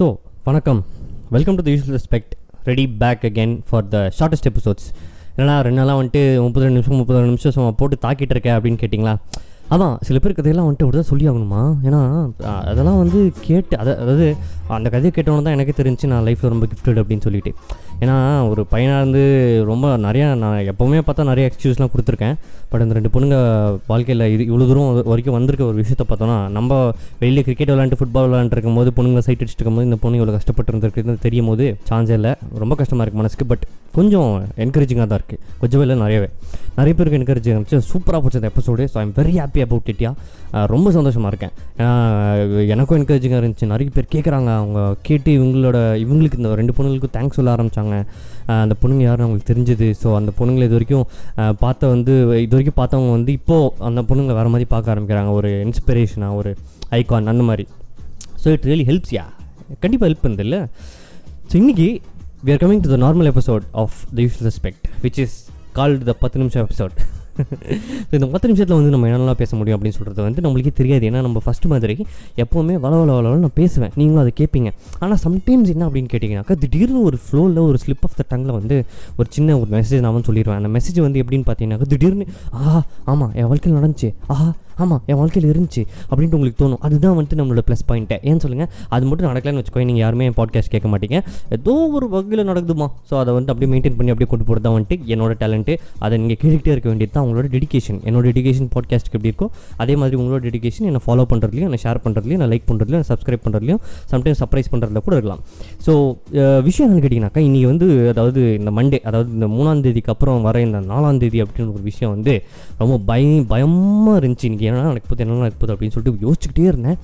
So வணக்கம். Welcome to the usual respect ready back again for the shortest episodes ஏன்னா ரெண்டு நாளாக வந்துட்டு முப்பது நிமிஷம் முப்பது நிமிஷம் போட்டு தாக்கிட்டு இருக்கேன் அப்படின்னு கேட்டிங்களா? அதான் சில பேர் கதையெல்லாம் வந்துட்டு அப்படி தான் சொல்லி ஆகணுமா ஏன்னா அதெல்லாம் வந்து கேட்டு அதை அதாவது அந்த கதையை கேட்டவொன்னு தான் எனக்கே தெரிஞ்சு நான் லைஃப்பில் ரொம்ப கிஃப்டட் அப்படின்னு சொல்லிட்டு. ஏன்னா ஒரு பையனாக இருந்து ரொம்ப நிறையா நான் எப்போவுமே பார்த்தா நிறைய எக்ஸ்கியூஸ்லாம் கொடுத்துருக்கேன். பட் அந்த ரெண்டு பொண்ணுங்க வாழ்க்கையில் இது இவ்வளோ தூரம் வரைக்கும் வந்திருக்க ஒரு விஷயத்தை பார்த்தோன்னா நம்ம வெளியில் கிரிக்கெட் விளாண்டு ஃபுட்பால் விளாண்டுருக்கும் போது பொண்ணுங்க சைட் அடிச்சுட்டு இருக்கும்போது இந்த பொண்ணு இவ்வளோ கஷ்டப்பட்டு இருந்திருக்குன்னு தெரியும் போது சான்ஸே இல்லை. ரொம்ப கஷ்டமாக இருக்குது மனசுக்கு பட் கொஞ்சம் என்கரேஜிங்காக தான் இருக்குது கொஞ்சம் இல்லை நிறையவே. நிறைய பேருக்கு என்கரேஜிங் இருந்துச்சு சூப்பராக போச்சு அந்த episode so I'm very happy about இட்யா ரொம்ப சந்தோஷமாக இருக்கேன். ஏன்னா எனக்கும் என்கரேஜிங்காக இருந்துச்சு. நிறைய பேர் கேட்குறாங்க அவங்க கேட்டு இவங்களோட இவங்களுக்கு இந்த ரெண்டு பொண்ணுங்களுக்கும் தேங்க்ஸ் சொல்ல ஆரம்பித்தாங்க அந்த பொண்ணுங்க யாருன்னு அவங்களுக்கு தெரிஞ்சது. ஸோ அந்த பொண்ணுங்களை இது வரைக்கும் பார்த்த வந்து இது வரைக்கும் பார்த்தவங்க வந்து இப்போது அந்த பொண்ணுங்களை வேறு மாதிரி பார்க்க ஆரம்பிக்கிறாங்க. ஒரு இன்ஸ்பிரேஷனாக ஒரு ஐகான் அந்த மாதிரி. So it really helps yeah கண்டிப்பாக ஹெல்ப் பண்ணுது இல்லை? ஸோ இன்றைக்கி we are coming to the normal episode of the use respect which is called the பத்து நிமிஷம் எபிசோட் ஸோ இந்த பத்து நிமிஷத்தில் வந்து நம்ம என்னெல்லாம் பேச முடியும் அப்படின்னு சொல்கிறது வந்து நம்மளுக்கே தெரியாது. ஏன்னா நம்ம ஃபஸ்ட் மாதிரி எப்போவுமே வள வள வள நான் பேசுவேன். நீங்களும் அதை கேட்பீங்க ஆனால் சம்டைம்ஸ் என்ன அப்படின்னு கேட்டிங்கனாக்கா திடீர்னு ஒரு ஃப்ளோவில் ஒரு ஸ்லிப் ஆஃப் த டங்கில் வந்து ஒரு சின்ன ஒரு மெசேஜ் நான் வந்து சொல்லிடுவேன். அந்த மெசேஜ் வந்து எப்படின்னு பார்த்தீங்கன்னாக்கா திடீர்னு ஆஹா ஆமாம் என் வாழ்க்கையில் நடந்துச்சு. ஆஹா ஆமாம் என் வாழ்க்கையில் இருந்துச்சு அப்படின்ட்டு உங்களுக்கு தோணும். அதுதான் வந்துட்டு நம்மளோட ப்ளஸ் பாயிண்ட்டை ஏன்னு சொல்லுங்கள் அது மட்டும் நடக்கலன்னு வச்சுக்கோ நீங்கள் யாருமே என் பாட்காஸ்ட் கேட்க மாட்டீங்க. ஏதோ ஒரு வகையில் நடக்குதுமா ஸோ அதை வந்து அப்படியே மெயின்டைன் பண்ணி அப்படியே கொண்டு போகிறது தான் வந்துட்டு என்னோட டேலண்ட்டு அதை நீங்கள் கேட்டுகிட்டே இருக்க வேண்டியது தான் உங்களோட டெடிகேஷன் என்னோட டெடிகேஷன் பாட்காஸ்ட்டுக்கு எப்படி இருக்கோ அதே மாதிரி உங்களோட டெடிகேஷன் என்னை ஃபாலோ பண்ணுறதுலையும் என்னை ஷேர் பண்ணுறதுலையும் நான் லைக் பண்ணுறதுலையும் சப்ஸ்கிரைப் பண்ணுறதுலையும் சம்டைம்ஸ் சர்ப்ரைஸ் பண்ணுறதுல கூட இருக்கலாம். ஸோ விஷயம் என்னன்னு கேட்டிங்கனாக்கா இன்றைக்கி வந்து அதாவது இந்த மண்டே அதாவது இந்த மூணாம் தேதிக்கு அப்புறம் வர இந்த நாலாம் தேதி அப்படின்னு ஒரு விஷயம் வந்து ரொம்ப பய பயமாக இருந்துச்சு இன்றைக்கி என்ன நடக்க போகுது என்ன நடக்க போகுது அப்படின்னு சொல்லிட்டு யோசிச்சுக்கிட்டே இருந்தேன்.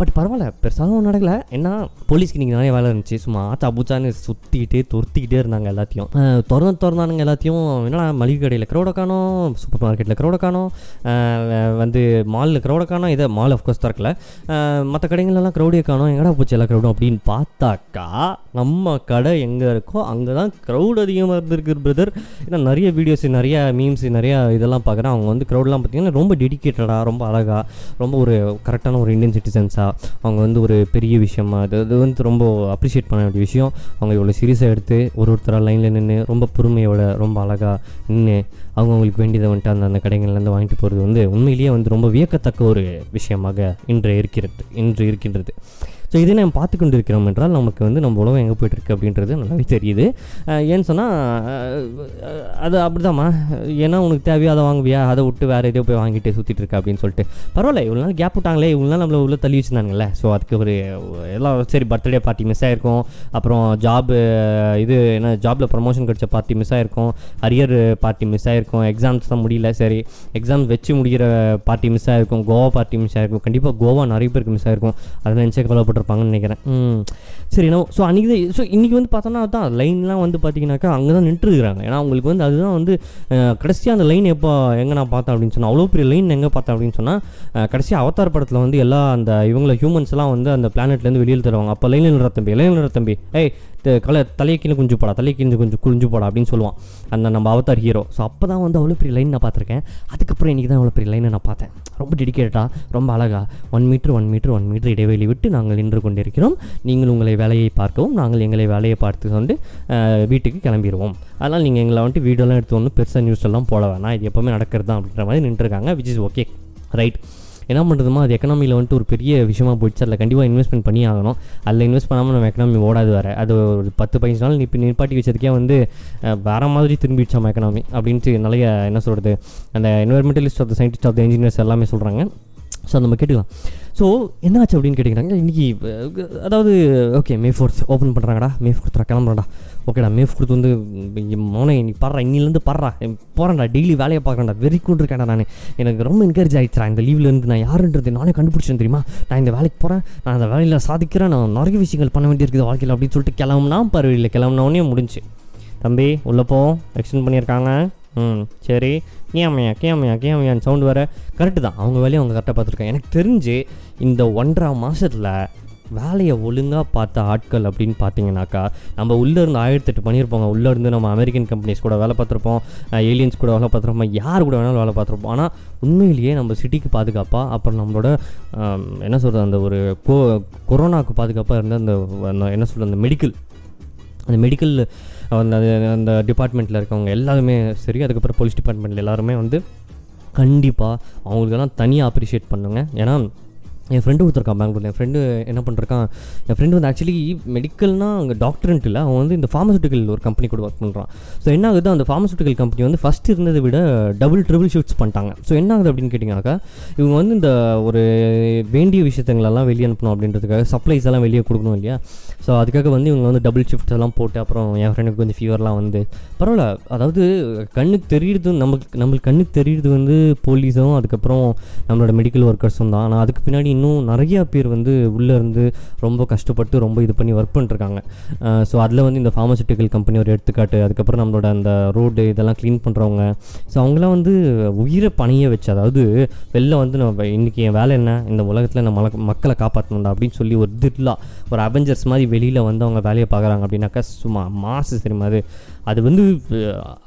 பட் பரவாயில்ல பெருசாக ஒன்றும் நடக்கலை. என்ன போலீஸ்க்கு நீங்கள் நிறைய வேலை இருந்துச்சு. சும்மா ஆச்சா பூச்சான்னு சுற்றிக்கிட்டே துரத்திக்கிட்டே இருந்தாங்க எல்லாத்தையும். திறந்து திறந்தானுங்க எல்லாத்தையும். என்னடா மளிகை கடையில் க்ரௌட காணோம் சூப்பர் மார்க்கெட்டில் க்ரௌடை காணோம் வந்து மாலில் க்ரௌடை காணோம். இதை மால் ஆஃப்கோர்ஸ் திறக்கல. மற்ற கடைங்களெல்லாம் க்ரௌடே காணோம். எங்கடா போச்சு எல்லா க்ரௌடும் அப்படின்னு பார்த்தாக்கா நம்ம கடை எங்கே இருக்கோ அங்கே தான் க்ரௌட் அதிகமாக இருந்திருக்கு பிரதர் ஏன்னா நிறைய வீடியோஸ் நிறைய மீம்ஸ் நிறைய இதெல்லாம் பார்க்குறேன். அவங்க வந்து க்ரௌட்லாம் பார்த்தீங்கன்னா ரொம்ப டெடிக்கேட்டடாக ரொம்ப அழகாக ரொம்ப ஒரு கரெக்டான ஒரு இந்தியன் சிட்டிசன்ஸாக அவங்க வந்து ஒரு பெரிய விஷயமா அது அது வந்து ரொம்ப அப்ரிஷியேட் பண்ண வேண்டிய விஷயம். அவங்க இவ்வளோ சீரியஸாக எடுத்து ஒரு ஒருத்தராக லைனில் நின்று ரொம்ப பொறுமையோட ரொம்ப அழகாக நின்று அவங்க அவங்களுக்கு வேண்டியதை வந்துட்டு அந்த அந்த கடைகள்லேருந்து வாங்கிட்டு போகிறது வந்து உண்மையிலேயே வந்து ரொம்ப வியக்கத்தக்க ஒரு விஷயமாக இன்று இருக்கிறது இன்று இருக்கின்றது. ஸோ இதை நம்ம பார்த்து கொண்டு இருக்கிறோம் என்றால் நமக்கு வந்து நம்ம உலகம் எங்கே போயிட்டுருக்கு அப்படின்றது நல்லாவே தெரியுது. ஏன்னு சொன்னால் அது அப்படிதாம்மா. ஏன்னா உனக்கு தேவையோ அதை வாங்குவியா? அதை விட்டு வேறு எதையோ போய் வாங்கிட்டு சுற்றிட்டு இருக்க அப்படின்னு சொல்லிட்டு. பரவாயில்ல இவ்வளோ நாள் கேப் விட்டாங்களே. இவ்வளோ நாள் நம்மளை உள்ள தள்ளி வச்சுருந்தாங்கல்ல. ஸோ அதுக்கு ஒரு எல்லாம் சரி பர்த்டே பார்ட்டி மிஸ் ஆகிருக்கும் அப்புறம் ஜாப் இது என்ன ஜாபில் ப்ரமோஷன் கிடைச்ச பார்ட்டி மிஸ் ஆகிருக்கும் அரியர் பார்ட்டி மிஸ் ஆகிருக்கும் எக்ஸாம்ஸ் தான் முடியல சரி. எக்ஸாம்ஸ் வச்சு முடிகிற பார்ட்டி மிஸ் ஆகிருக்கும் கோவா பார்ட்டி மிஸ் ஆகிருக்கும் கண்டிப்பாக கோவா நிறைய பேருக்கு மிஸ் ஆகிருக்கும் அதை நினச்சே போட்டிருப்பாங்கன்னு நினைக்கிறேன். சரி நான் ஸோ அன்றைக்கி ஸோ இன்றைக்கி வந்து பார்த்தோன்னா தான் லைன்லாம் வந்து பார்த்தீங்கன்னாக்கா அங்கே தான் நின்றுருக்குறாங்க. ஏன்னா அவங்களுக்கு வந்து அதுதான் வந்து கடைசியாக அந்த லைன் எப்போ எங்கே நான் பார்த்தேன் அப்படின்னு சொன்னால் அவ்வளோ பெரிய லைன் எங்கே பார்த்தேன் அப்படின்னு சொன்னால் கடைசியாக அவதார் படத்தில் வந்து எல்லா அந்த இவங்கள ஹியூமன்ஸ்லாம் வந்து அந்த பிளானெட்லேருந்து வெளியில் தருவாங்க. அப்போ லைனில் நிற தம்பி லைனில் நிற தம்பி ஏய் கலை தலையை கீழே குஞ்சு போடா தலையை கீழே கொஞ்சம் குஞ்சு போடா அப்படின்னு சொல்லுவான். அந்த நம்ம அவதார் ஹீரோ ஸோ அப்போ தான் வந்து அவ்வளோ பெரிய லைன் நான் பார்த்துருக்கேன். அதுக்கப்புறம் இன்றைக்கி தான் அவ்வளோ பெரிய லைனை நான் பார்த்தேன். ரொம்ப டெடிக்கேட்டாக ரொம்ப அழகாக one metre one metre one metre இடைவெளி விட்டு நாங்கள் நின்று கொண்டிருக்கிறோம். நீங்கள் உங்களை வேலையை பார்க்கவும் நாங்கள் எங்களை வேலையை பார்த்து கொண்டு வீட்டுக்கு கிளம்பிடுவோம். அதனால் நீங்கள் எங்களை வந்துட்டு வீடியோலாம் எடுத்து ஒன்று பெருசாக நியூஸ் எல்லாம் போட வேணாம். இது எப்போவுமே நடக்கிறது தான் அப்படின்ற மாதிரி நின்றுருக்காங்க விச் இஸ் ஓகே ரைட் என்ன பண்ணுறதுமா அது எக்கனாமியில் வந்துட்டு ஒரு பெரிய விஷயமா போயிடுச்சு. அதில் கண்டிப்பாக இன்வெஸ்ட்மெண்ட் பண்ணி ஆகணும். அதில் இன்வெஸ்ட் பண்ணாமல் நம்ம எக்கனாமி ஓடாது வர அது ஒரு பத்து பதினஞ்சு நாள் நிப்பி நிப்பாட்டி வச்சதுக்கே வந்து வேறு வேற மாதிரி திரும்பிடுச்சாமா எக்கனாமி அப்படின்ட்டு நிறைய என்ன சொல்கிறது அந்த environmentalist of the scientist of the engineers எல்லாமே சொல்கிறாங்க ஸோ நம்ம கேட்டுக்கலாம். ஸோ என்னாச்சு அப்படின்னு கேட்டுக்கிறாங்க இன்றைக்கி அதாவது ஓகே மே ஃபோர்த் ஓப்பன் பண்ணுறாங்கடா மே ஃபோர்த்ரா கிளம்புறேன்டா. ஓகேடா மே ஃபோர்த் வந்து மோனே நீ பாடுறா இன்னிலேருந்து பாடுறா. போகிறேன்டா டெய்லி வேலையை பார்க்குறேன்டா வெறி கூண்டு இருக்கேன்டா நான். எனக்கு ரொம்ப என்கரேஜ் ஆகிடுச்சா இந்த லீவ்லேருந்து நான் யாருன்றது நானே கண்டுபிடிச்சேன் தெரியுமா? நான் இந்த வேலைக்கு போகிறேன் நான் அந்த வேலையில் சாதிக்கிறேன் நான் நிறைய விஷயங்கள் பண்ண வேண்டியிருக்குது வாழ்க்கையில் அப்படின்னு சொல்லிட்டு கிளம்புனா பரவாயில்லை. கிளம்புனோடனே முடிஞ்சு. தம்பி உள்ளே போ. எக்ஸ்டெண்ட் பண்ணியிருக்காங்க. ம் சரி. கேமையா கேமையா கேமையான்னு சவுண்டு வர கரெக்டு தான். அவங்க வேலையை அவங்க கரெக்டாக பார்த்துருக்காங்க. எனக்கு தெரிஞ்சு இந்த ஒன்றரை மாதத்தில் வேலையை ஒழுங்காக பார்த்த ஆட்கள் அப்படின்னு பார்த்தீங்கன்னாக்கா நம்ம உள்ளே இருந்து ஆயிரத்தெட்டு பண்ணியிருப்போங்க. உள்ளே இருந்து நம்ம அமெரிக்கன் கம்பெனிஸ் கூட வேலை பார்த்துருப்போம். ஏலியன்ஸ் கூட வேலை பார்த்துருப்போம். யார் கூட வேணாலும் வேலை பார்த்துருப்போம். ஆனால் உண்மையிலேயே நம்ம சிட்டிக்கு பாதுகாப்பாக அப்புறம் நம்மளோட என்ன சொல்கிறது அந்த ஒரு கொ கொரோனாவுக்கு பாதுகாப்பாக இருந்த அந்த அந்த என்ன சொல்கிறது அந்த மெடிக்கல் அந்த மெடிக்கல் அந்த அந்த டிபார்ட்மெண்ட்டில் இருக்கவங்க எல்லாருமே சரி அதுக்கப்புறம் போலீஸ் டிபார்ட்மெண்ட்டில் எல்லாருமே வந்து கண்டிப்பாக அவங்களுக்கெல்லாம் தனியாக அப்ரிஷியேட் பண்ணுங்க. ஏன்னா என் ஃப்ரெண்டு ஒருத்தருக்கான் பெங்களூரில். என் ஃப்ரெண்டு என்ன பண்ணுறான் என் ஃப்ரெண்டு வந்து ஆக்சுவலி மெடிக்கல்னா அங்கே டாக்டர்ன்ட்டு இல்லை. அவன் வந்து இந்த ஃபார்மசூட்டிக்கல் ஒரு கம்பெனி கூட ஒர்க் பண்ணுறான் ஸோ என்ன ஆகுது? அந்த ஃபார்மசூட்டிக்கல் கம்பெனி வந்து ஃபஸ்ட் இருந்ததை விட டபுள் ட்ரிபிள் ஷிஃப்ட்ஸ் பண்ணிட்டாங்க. ஸோ என்ன ஆகுது அப்படின்னு கேட்டிங்கனாக்கா இவங்க வந்து இந்த ஒரு வேண்டிய விஷயத்துங்களெல்லாம் வெளியே அனுப்பணும் அப்படின்றதுக்காக சப்ளைஸ் எல்லாம் வெளியே கொடுக்கணும் இல்லையா? ஸோ அதுக்காக வந்து இவங்க வந்து டபுள் ஷிஃப்ட்ஸ் எல்லாம் போட்டு அப்புறம் என் ஃப்ரெண்டுக்கு கொஞ்சம் ஃபீவர்லாம் வந்து பரவாயில்ல. அதாவது கண்ணுக்கு தெரியுறது நமக்கு நம்மளுக்கு கண்ணுக்கு தெரியுறது வந்து போலீஸும் அதுக்கப்புறம் நம்மளோட மெடிக்கல் ஒர்க்கர்ஸும் தான். ஆனால் அதுக்கு பின்னாடி இன்னும் நிறையா பேர் வந்து உள்ளே இருந்து ரொம்ப கஷ்டப்பட்டு ரொம்ப இது பண்ணி ஒர்க் பண்ணிருக்காங்க ஸோ அதில் வந்து இந்த ஃபார்மசூட்டிக்கல் கம்பெனி ஒரு எடுத்துக்காட்டு அதுக்கப்புறம் நம்மளோட அந்த ரோடு இதெல்லாம் க்ளீன் பண்ணுறவங்க ஸோ அவங்களாம் வந்து உயிரை பணிய வச்சு அதாவது வெளில வந்து நம்ம இன்றைக்கி என் வேலை என்ன? இந்த உலகத்தில் நம்ம மக்களை காப்பாற்றணும்டா அப்படின்னு சொல்லி ஒரு திட்லா ஒரு அவெஞ்சர்ஸ் மாதிரி வெளியில் வந்து அவங்க வேலையை பார்க்குறாங்க அப்படின்னாக்கா சும்மா மாசு தெரியுமா அது? அது வந்து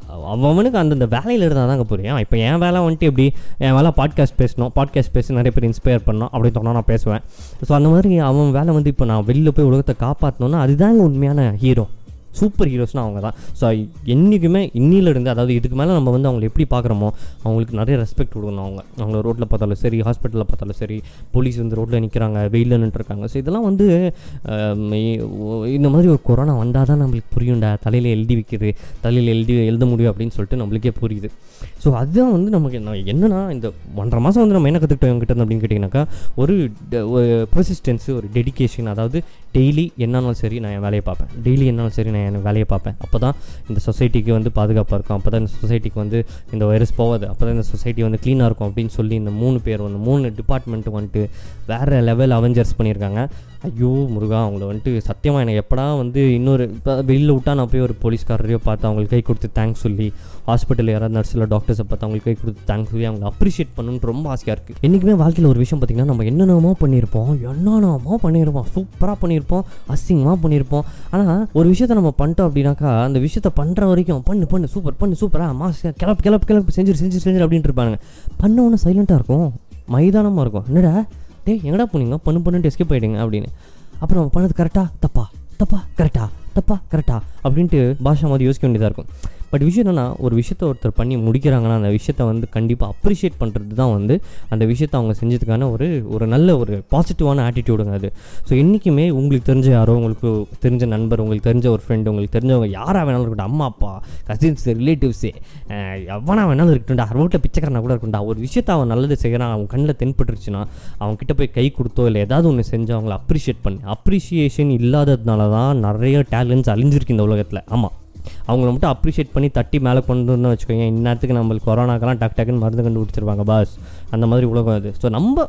அவனுக்கு அந்தந்த வேலையில் இருந்தால் தாங்க புரியும் இப்போ என் வேலை வந்துட்டு எப்படி என் வேலை பாட்காஸ்ட் பேசணும் பாட்காஸ்ட் பேசி நிறைய பேர் இன்ஸ்பயர் பண்ணணும் அப்படின்னு சொன்னால் நான் பேசுவேன். ஸோ அந்த மாதிரி அவன் வேலை வந்து இப்போ நான் வெளியில் போய் உலகத்தை காப்பாற்றணும்னா அதுதாங்க உண்மையான ஹீரோ சூப்பர் ஹீரோஸ்னால் அவங்க தான் ஸோ என்றைக்குமே இன்னிலிருந்து அதாவது இதுக்கு மேலே நம்ம வந்து அவங்களை எப்படி பார்க்குறோமோ அவங்களுக்கு நிறைய ரெஸ்பெக்ட் கொடுக்கணும் அவங்க. அவங்கள ரோட்டில் பார்த்தாலும் சரி ஹாஸ்பிட்டலில் பார்த்தாலும் சரி போலீஸ் வந்து ரோட்டில் நிற்கிறாங்க வெயிலில் நின்றுருக்காங்க. ஸோ இதெல்லாம் வந்து இந்த மாதிரி ஒரு கொரோனா வந்தால் தான் நம்மளுக்கு புரியும்டா. தலையில் எழுதி வைக்கிறது தலையில் எழுதி எழுத முடியும் அப்படின்னு சொல்லிட்டு நம்மளுக்கே புரியுது. ஸோ அதுதான் வந்து நமக்கு என்ன என்னன்னா இந்த ஒன்றரை மாதம் வந்து நம்ம என்ன கற்றுக்கிட்டோம் இவங்ககிட்ட அப்படின்னு கேட்டிங்கனாக்கா ஒரு ட- ஒரு ப்ரொசிஸ்டன்ஸு ஒரு டெடிகேஷன் அதாவது டெய்லி என்னாலும் சரி நான் என் வேலையை பார்ப்பேன். டெய்லி என்னாலும் சரி நான் என் வேலையை பார்ப்பேன். அப்போ தான் இந்த சொசைட்டிக்கு வந்து பாதுகாப்பாக இருக்கும். அப்போ தான் இந்த சொசைட்டிக்கு வந்து இந்த வைரஸ் போகாது. அப்போ தான் இந்த சொசைட்டி வந்து க்ளீனாக இருக்கும் அப்படின்னு சொல்லி இந்த மூணு பேர் வந்து மூணு டிபார்ட்மெண்ட்டு வந்துட்டு வேறு லெவல் அவெஞ்சர்ஸ் பண்ணியிருக்காங்க. ஐயோ முருகா அவங்கள வந்துட்டு சத்தியமாக எனக்கு எப்படா வந்து இன்னொரு இப்போ வெளியில் விட்டால் நான் போய் ஒரு போலீஸ்காரரையோ பார்த்து அவங்களுக்கு கை கொடுத்து தேங்க்ஸ் சொல்லி ஹாஸ்பிட்டலில் யாராவது நர்ஸில் டாக்டர்ஸை பார்த்து அவங்களுக்கு கை கொடுத்து தேங்க்ஸ் சொல்லி அவங்களை அப்ரிஷியேட் பண்ணணும்னு ரொம்ப ஆசையாக இருக்குது என்றைக்குமே வாழ்க்கையில் ஒரு விஷயம் பார்த்திங்கன்னா நம்ம என்னென்னமோ பண்ணியிருப்போம் என்னென்னமோ பண்ணியிருப்போம் சூப்பராக பண்ணியிருப்போம் அசிங்கமாக பண்ணியிருப்போம். ஆனால் ஒரு விஷயத்த நம்ம பண்ணிட்டோம் அப்படின்னாக்கா அந்த விஷயத்த பண்ணுற வரைக்கும் பண்ணு பண்ணு சூப்பர் பண்ணு சூப்பராக மாஸ் கிளப்பு கிளப்பு கிளப்பு செஞ்சு செஞ்சு செஞ்சு அப்படின்ட்டு இருப்பாங்க பண்ண ஒன்று சைலண்ட்டாக இருக்கும் மைதானமாக இருக்கும். என்னடா? டே எங்கடா போனீங்க? பண்ணு பண்ணுன்ட்டு எஸ்கேப் ஆகிடுங்க அப்படின்னு. அப்புறம் நம்ம பண்ணது கரெக்டாக தப்பா? தப்பா? கரெக்டாக தப்பா? கரெக்டாக அப்படின்ட்டு பாஷா மாதிரி யோசிக்க வேண்டியதாக இருக்கும். பட் விஷயம் என்னன்னா ஒரு விஷயத்த ஒருத்தர் பண்ணி முடிக்கிறாங்கன்னா அந்த விஷயத்த வந்து கண்டிப்பாக அப்ரிஷியேட் பண்ணுறது தான் வந்து அந்த விஷயத்தை அவங்க செஞ்சதுக்கான ஒரு ஒரு நல்ல ஒரு பாசிட்டிவான ஆட்டிடியூடுங்க அது. ஸோ என்றைக்குமே உங்களுக்கு தெரிஞ்ச யாரோ உங்களுக்கு தெரிஞ்ச நண்பர் உங்களுக்கு தெரிஞ்ச ஒரு ஃப்ரெண்டு உங்களுக்கு தெரிஞ்சவங்க யாராக வேணாலும் இருக்கட்டும் அம்மா அப்பா கசின்ஸ் ரிலேட்டிவ்ஸு எவனா வேணாலும் இருக்கட்டும்டா ரோட்டில் பிச்சைக்காரனா கூட இருக்கட்டும்டா ஒரு விஷயத்த அவன் நல்லது செய்கிறான் அவன் கண்ணில் தென்பட்டுருச்சுன்னா அவன் கிட்ட போய் கை கொடுத்தோ இல்லை ஏதாவது ஒன்று செஞ்சு அவங்கள அப்ரிஷியேட் பண்ணி. அப்ரிஷியேஷன் இல்லாததுனால தான் நிறைய டேலண்ட்ஸ் அழிஞ்சிருக்கு இந்த உலகத்தில். ஆமாம் அவங்கள மட்டும் அப்ரிஷியேட் பண்ணி தட்டி மேலே கொண்டு வந்து வச்சுக்கோங்க. இந்நேரத்துக்கு நம்மளுக்கு கொரோனாக்கெல்லாம் டக் டக்குன்னு மருந்து கண்டுபிடிச்சிருவாங்க பாஸ் அந்த மாதிரி உலகம் அது. ஸோ நம்ம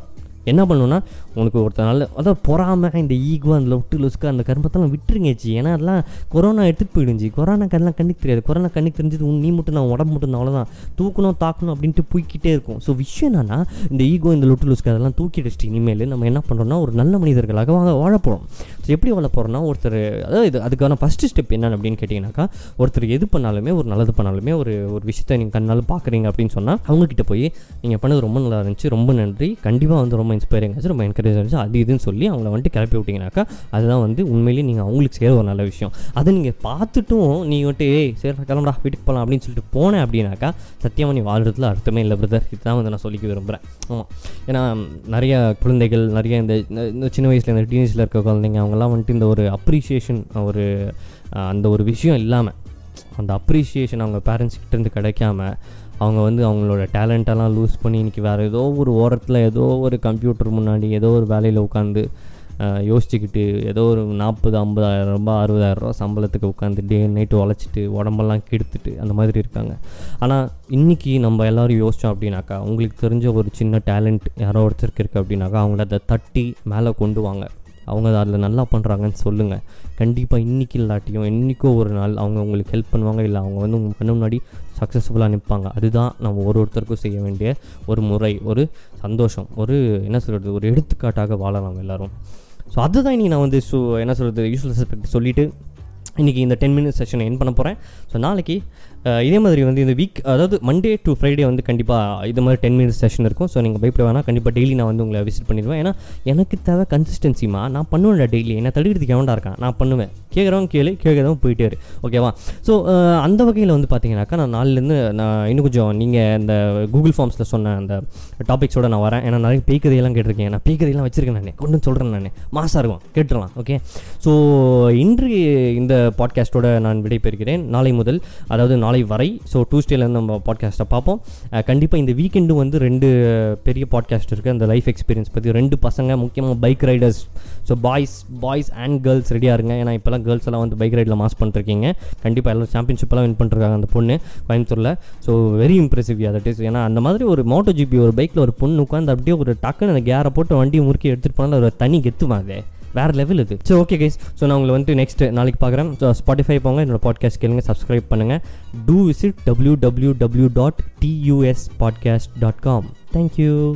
என்ன பண்ணணும்னா உனக்கு ஒருத்தர் நல்ல அதாவது பொறாமல் இந்த ஈகோ அந்த லொட்டு லுஸ்க்கு அந்த கரும்பத்தெல்லாம் விட்டுருங்க ஏன்னா அதெல்லாம் கொரோனா எடுத்துகிட்டு போயிடுச்சு கொரோனா அதெல்லாம் கண்ணுக்கு தெரியாது. கொரோனா கண்ணுக்கு தெரிஞ்சது உன் நீ மட்டும் நான் உடம்பு மட்டும் தான் அவ்வளோதான் தூக்கணும் தாக்கணும் அப்படின்ட்டு போய்கிட்டே இருக்கும். ஸோ விஷயம் என்னன்னா இந்த ஈகோ இந்த லொட்டு லுஸ்க்கு அதெல்லாம் தூக்கி இனிமேல் நம்ம என்ன பண்ணுறோம்னா ஒரு நல்ல மனிதர்களாக வாங்க வாழ போகிறோம் ஸோ எப்படி வாழ போகிறோம்னா ஒருத்தர் அதாவது இது அதுக்கான ஃபஸ்ட்டு ஸ்டெப் என்னென்னு அப்படின்னு கேட்டிங்கனாக்கா ஒருத்தர் எது பண்ணாலுமே ஒரு நல்லது பண்ணாலுமே ஒரு ஒரு விஷயத்தை நீங்கள் கண்ணால் பார்க்குறீங்க அப்படின்னு சொன்னால் அவங்கக்கிட்ட போய் நீங்கள் பண்ணது ரொம்ப நல்லா இருந்துச்சு ரொம்ப நன்றி. கண்டிப்பாக வந்து ரொம்ப இன்ஸ்பைரிங் ஆச்சு ரொம்ப என்கரேஜ் ஆச்சு அது இதுன்னு சொல்லி அவங்கள வந்துட்டு கிளப்பி விட்டிங்கனாக்கா அதுதான் வந்து உண்மையிலேயே நீங்கள் அவங்களுக்கு சேர ஒரு நல்ல விஷயம். அதை நீங்கள் பார்த்துட்டும் நீ வந்துட்டு ஏய் சரி கிளம்புடா வீட்டுக்கு போகலாம் அப்படின்னு சொல்லிட்டு போனேன் அப்படின்னாக்கா சத்தியமாக நீ வாழ்றதுல அர்த்தமே இல்லை பிரதர் இதுதான் வந்து நான் சொல்லிக்க விரும்புகிறேன் ஆமாம் ஏன்னா நிறைய குழந்தைகள் நிறைய இந்த இந்த- சின்ன வயசில் இந்த டீனேஜில் இருக்க குழந்தைங்க அவங்கெல்லாம் வந்துட்டு இந்த ஒரு அப்ரிஷியேஷன் ஒரு அந்த ஒரு விஷயம் இல்லாமல் அந்த அப்ரிஷியேஷன் அவங்க பேரண்ட்ஸ் கிட்டேருந்து கிடைக்காம அவங்க வந்து அவங்களோட டேலண்ட்டெல்லாம் லூஸ் பண்ணி இன்றைக்கி வேறு ஏதோ ஒரு ஓரத்தில் ஏதோ ஒரு கம்ப்யூட்டர் முன்னாடி ஏதோ ஒரு வேலையில் உட்காந்து யோசிச்சுக்கிட்டு ஏதோ ஒரு நாற்பது ஐம்பதாயிரம் ரூபாய் அறுபதாயிரம் ரூபா சம்பளத்துக்கு உட்காந்து டே நைட்டு உழைச்சிட்டு உடம்பெல்லாம் கெடுத்துட்டு அந்த மாதிரி இருக்காங்க. ஆனால் இன்றைக்கி நம்ம எல்லோரும் யோசித்தோம் அப்படின்னாக்கா உங்களுக்கு தெரிஞ்ச ஒரு சின்ன டேலண்ட் யாரோ ஒருத்தருக்கு இருக்குது அப்படின்னாக்கா அவங்கள அதை தட்டி மேலே கொண்டு வாங்க. அவங்க அதில் நல்லா பண்ணுறாங்கன்னு சொல்லுங்கள் கண்டிப்பாக இன்றைக்கி இல்லாட்டியும் என்றைக்கோ ஒரு நாள் அவங்க உங்களுக்கு ஹெல்ப் பண்ணுவாங்க இல்லை அவங்க வந்து உங்கள் கண்ணு முன்னாடி சக்ஸஸ்ஃபுல்லாக நிற்பாங்க. அதுதான் நம்ம ஒரு ஒருத்தருக்கும் செய்ய வேண்டிய ஒரு முறை ஒரு சந்தோஷம் ஒரு என்ன சொல்கிறது ஒரு எடுத்துக்காட்டாக வாழலாம் எல்லோரும். ஸோ அதுதான் இன்றைக்கி நான் வந்து ஸோ என்ன சொல்கிறது யூஸ்வல் ரெஸ்பெக்ட் சொல்லிவிட்டு இன்றைக்கி இந்த டென் மினிட்ஸ் செஷனை என் பண்ண போகிறேன் ஸோ நாளைக்கு இதே மாதிரி வந்து இந்த வீக் அதாவது மண்டே டு ஃப்ரைடே வந்து கண்டிப்பாக இது மாதிரி டென் மினிட்ஸ் செஷன் இருக்கும். ஸோ நீங்கள் பயப்பட வேணாம். கண்டிப்பாக டெய்லி நான் வந்து உங்களை விசிட் பண்ணிடுவேன். ஏன்னா எனக்கு தேவை கன்சிஸ்டன்சிமா நான் பண்ணுவேன் டெய்லி என்ன தடுக்கிறதுக்கு எவன்டா இருக்கான்? நான் பண்ணுவேன். கேட்குறவங்க கேளு கேட்குறவங்க போயிட்டே இரு. ஓகேவா ஸோ அந்த வகையில் வந்து பார்த்தீங்கன்னாக்கா நான் நாலுலேருந்து நான் இன்னும் கொஞ்சம் நீங்கள் இந்த கூகுள் ஃபார்ம்ஸில் சொன்ன அந்த டாபிக்ஸோட நான் வரேன். ஏன்னா நிறைய பேய்கதையெல்லாம் கேட்டிருக்கேன். நான் பேய்கதையெல்லாம் வச்சிருக்கேன் நான். கொண்டு வந்து சொல்கிறேன் நான். மாசாக இருக்கும். கேட்டுடலாம். ஓகே ஸோ இன்று இந்த பாட்காஸ்ட்டோட நான் விடைபெறுகிறேன். நாளை முதல் அதாவது நாளை வரை. ஸோ டூஸ்டேலேருந்து நம்ம பாட்காஸ்ட்டை பார்ப்போம். கண்டிப்பாக இந்த வீக்கெண்டும் வந்து ரெண்டு பெரிய பாட்காஸ்ட் இருக்குது அந்த லைஃப் எக்ஸ்பீரியன்ஸ் பற்றி ரெண்டு பசங்க முக்கியமாக bike riders so boys boys and girls ரெடியாக இருங்க. ஏன்னா இப்போலாம் கேர்ள்ஸ் எல்லாம் வந்து பைக் ரைடில் மாஸ் பண்ணிருக்கீங்க. கண்டிப்பாக எல்லாம் சாம்பியன்ஷிப்லாம் வின் பண்ணிருக்காங்க அந்த பொண்ணு கோயம்புத்தூரில். So very impressive that is ஏன்னா அந்த மாதிரி ஒரு மோட்டோ ஜிபி ஒரு பைக்கில் ஒரு பொண்ணு உட்காந்து அப்படியே ஒரு டக்குன்னு அந்த கேரை போட்டு வண்டியை முறுக்கி எடுத்துகிட்டு போனால் ஒரு தனி கெத்துமா அது வேறு லெவல் இது. ஸோ ஓகே கைஸ் ஸோ நான் உங்களை வந்துட்டு நெக்ஸ்ட் நாளைக்கு பார்க்குறேன். ஸோ ஸ்பாட்டிஃபை போங்க. என்னோட பாட்காஸ்ட் கேளுங்க. சப்ஸ்கிரைப் பண்ணுங்கள் do visit W W W dot T U S podcast dot com thank you